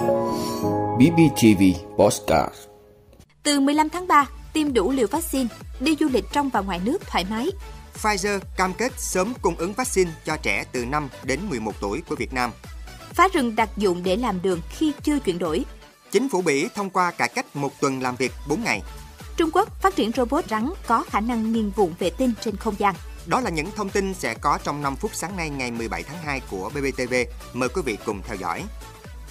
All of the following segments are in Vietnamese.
BBTV Postcard Từ 15 tháng 3, tiêm đủ liều vaccine, đi du lịch trong và ngoài nước thoải mái. Pfizer cam kết sớm cung ứng vaccine cho trẻ từ 5 đến 11 tuổi của Việt Nam. Phá rừng đặc dụng để làm đường khi chưa chuyển đổi. Chính phủ Bỉ thông qua cải cách một tuần làm việc 4 ngày. Trung Quốc phát triển robot rắn có khả năng nghiền vụn vệ tinh trên không gian. Đó là những thông tin sẽ có trong 5 phút sáng nay ngày 17 tháng 2 của BBTV. Mời quý vị cùng theo dõi.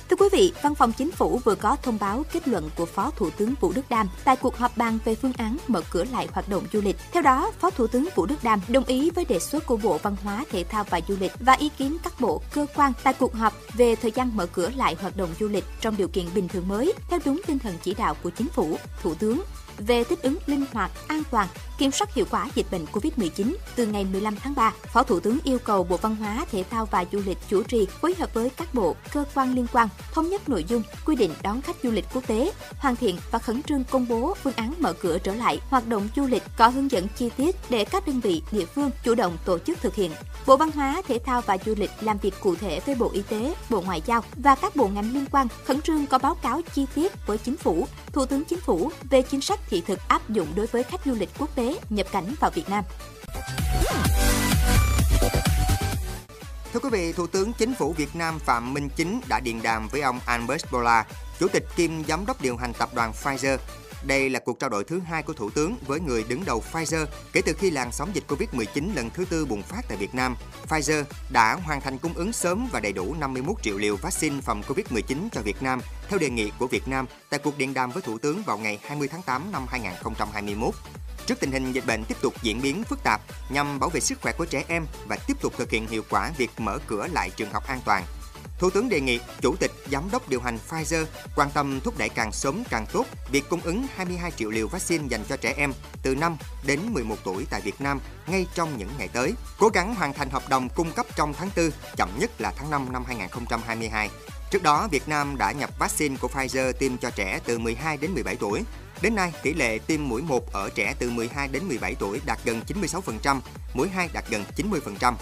Thưa quý vị, Văn phòng Chính phủ vừa có thông báo kết luận của Phó Thủ tướng Vũ Đức Đam tại cuộc họp bàn về phương án mở cửa lại hoạt động du lịch. Theo đó, Phó Thủ tướng Vũ Đức Đam đồng ý với đề xuất của Bộ Văn hóa, Thể thao và Du lịch và ý kiến các bộ, cơ quan tại cuộc họp về thời gian mở cửa lại hoạt động du lịch trong điều kiện bình thường mới, theo đúng tinh thần chỉ đạo của Chính phủ, Thủ tướng về thích ứng linh hoạt, an toàn, kiểm soát hiệu quả dịch bệnh COVID-19 từ ngày 15 tháng 3. Phó Thủ tướng yêu cầu Bộ Văn hóa, Thể thao và Du lịch chủ trì phối hợp với các bộ, cơ quan liên quan thống nhất nội dung, quy định đón khách du lịch quốc tế, hoàn thiện và khẩn trương công bố phương án mở cửa trở lại hoạt động du lịch có hướng dẫn chi tiết để các đơn vị địa phương chủ động tổ chức thực hiện. Bộ Văn hóa, Thể thao và Du lịch làm việc cụ thể với Bộ Y tế, Bộ Ngoại giao và các bộ ngành liên quan khẩn trương có báo cáo chi tiết với Chính phủ, Thủ tướng Chính phủ về chính sách thị thực áp dụng đối với khách du lịch quốc tế nhập cảnh vào Việt Nam. Thưa quý vị, Thủ tướng Chính phủ Việt Nam Phạm Minh Chính đã điện đàm với ông Albert Bola, Chủ tịch kiêm Giám đốc điều hành tập đoàn Pfizer. Đây là cuộc trao đổi thứ hai của Thủ tướng với người đứng đầu Pfizer kể từ khi làn sóng dịch Covid-19 lần thứ tư bùng phát tại Việt Nam. Pfizer đã hoàn thành cung ứng sớm và đầy đủ 51 triệu liều vaccine phòng Covid-19 cho Việt Nam theo đề nghị của Việt Nam tại cuộc điện đàm với Thủ tướng vào ngày 20 tháng 8 năm 2021. Trước tình hình dịch bệnh tiếp tục diễn biến phức tạp, nhằm bảo vệ sức khỏe của trẻ em và tiếp tục thực hiện hiệu quả việc mở cửa lại trường học an toàn, Thủ tướng đề nghị Chủ tịch Giám đốc điều hành Pfizer quan tâm thúc đẩy càng sớm càng tốt việc cung ứng 22 triệu liều vaccine dành cho trẻ em từ 5 đến 11 tuổi tại Việt Nam ngay trong những ngày tới. Cố gắng hoàn thành hợp đồng cung cấp trong tháng 4, chậm nhất là tháng 5 năm 2022. Trước đó, Việt Nam đã nhập vaccine của Pfizer tiêm cho trẻ từ 12 đến 17 tuổi. Đến nay, tỷ lệ tiêm mũi 1 ở trẻ từ 12 đến 17 tuổi đạt gần 96%, mũi 2 đạt gần 90%.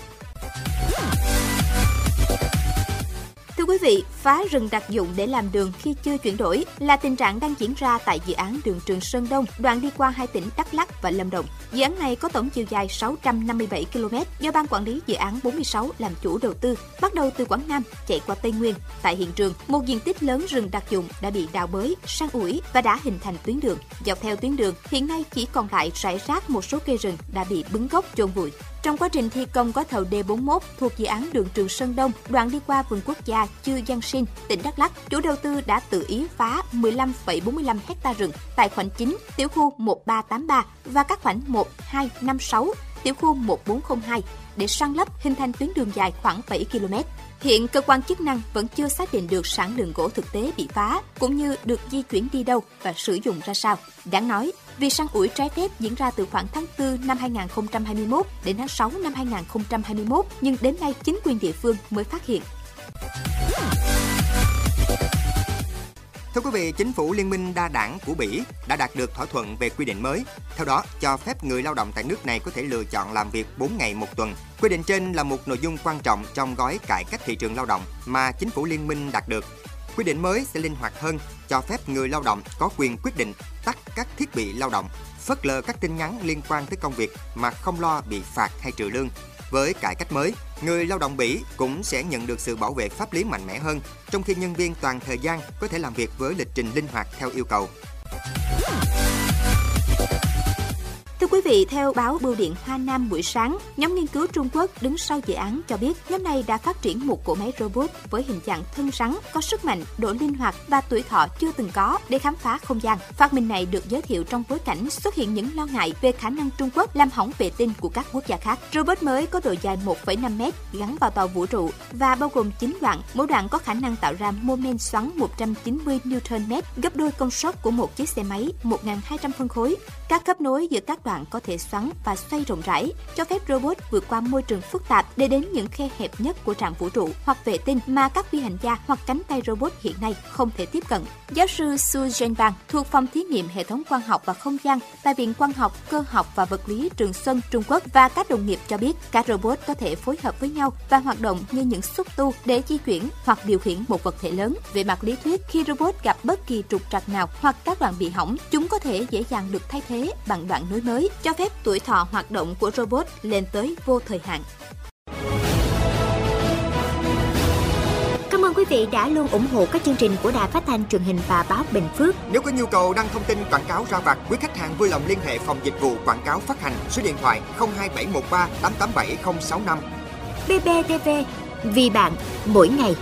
Thưa quý vị, phá rừng đặc dụng để làm đường khi chưa chuyển đổi là tình trạng đang diễn ra tại dự án đường Trường Sơn Đông, đoạn đi qua hai tỉnh Đắk Lắk và Lâm Đồng. Dự án này có tổng chiều dài 657 km do Ban Quản lý Dự án 46 làm chủ đầu tư, bắt đầu từ Quảng Nam chạy qua Tây Nguyên. Tại hiện trường, một diện tích lớn rừng đặc dụng đã bị đào bới, san ủi và đã hình thành tuyến đường. Dọc theo tuyến đường, hiện nay chỉ còn lại rải rác một số cây rừng đã bị bứng gốc chôn vùi. Trong quá trình thi công có thầu D41 thuộc dự án đường Trường Sơn Đông, đoạn đi qua vườn quốc gia Chư Giang Sinh, tỉnh Đắk Lắk, chủ đầu tư đã tự ý phá 15,45 ha rừng tại khoảnh 9, tiểu khu 1383 và các khoảnh 1, 2, 5, 6, tiểu khu 1402 để săn lấp hình thành tuyến đường dài khoảng 7 km. Hiện cơ quan chức năng vẫn chưa xác định được sản lượng gỗ thực tế bị phá, cũng như được di chuyển đi đâu và sử dụng ra sao. Đáng nói, Việc săn ủi trái phép diễn ra từ khoảng tháng 4 năm 2021 đến tháng 6 năm 2021, nhưng đến nay chính quyền địa phương mới phát hiện. Thưa quý vị, chính phủ Liên minh đa đảng của Bỉ đã đạt được thỏa thuận về quy định mới. Theo đó, cho phép người lao động tại nước này có thể lựa chọn làm việc 4 ngày một tuần. Quy định trên là một nội dung quan trọng trong gói cải cách thị trường lao động mà chính phủ Liên minh đạt được. Quy định mới sẽ linh hoạt hơn, cho phép người lao động có quyền quyết định tắt các thiết bị lao động, phớt lờ các tin nhắn liên quan tới công việc mà không lo bị phạt hay trừ lương. Với cải cách mới, người lao động Bỉ cũng sẽ nhận được sự bảo vệ pháp lý mạnh mẽ hơn, trong khi nhân viên toàn thời gian có thể làm việc với lịch trình linh hoạt theo yêu cầu. Thưa quý vị, theo báo Bưu điện Hoa Nam buổi sáng, nhóm nghiên cứu Trung Quốc đứng sau dự án cho biết nhóm này đã phát triển một cỗ máy robot với hình dạng thân rắn, có sức mạnh, độ linh hoạt và tuổi thọ chưa từng có để khám phá không gian. Phát minh này được giới thiệu trong bối cảnh xuất hiện những lo ngại về khả năng Trung Quốc làm hỏng vệ tinh của các quốc gia khác. Robot mới có độ dài 1,5 mét gắn vào tàu vũ trụ và bao gồm 9 đoạn, mỗi đoạn có khả năng tạo ra mô men xoắn 190 Nm, gấp đôi công suất của một chiếc xe máy 1.200 phân khối. Các kết nối giữa các đoạn bạn có thể xoắn và xoay rộng rãi, cho phép robot vượt qua môi trường phức tạp để đến những khe hẹp nhất của trạm vũ trụ hoặc vệ tinh mà các phi hành gia hoặc cánh tay robot hiện nay không thể tiếp cận. Giáo sư Su Zhenbang thuộc phòng thí nghiệm hệ thống quang học và không gian tại Viện Quang học, Cơ học và Vật lý Trường Xuân, Trung Quốc và các đồng nghiệp cho biết các robot có thể phối hợp với nhau và hoạt động như những xúc tu để di chuyển hoặc điều khiển một vật thể lớn. Về mặt lý thuyết, khi robot gặp bất kỳ trục trặc nào hoặc các đoạn bị hỏng, chúng có thể dễ dàng được thay thế bằng đoạn nối mới mới, cho phép tuổi thọ hoạt động của robot lên tới vô thời hạn. Cảm ơn quý vị đã luôn ủng hộ các chương trình của Đài Phát thanh truyền hình và báo Bình Phước. Nếu có nhu cầu đăng thông tin quảng cáo ra vặt, quý khách hàng vui lòng liên hệ phòng dịch vụ quảng cáo phát hành số điện thoại 02713 887065. BBTV, vì bạn, mỗi ngày.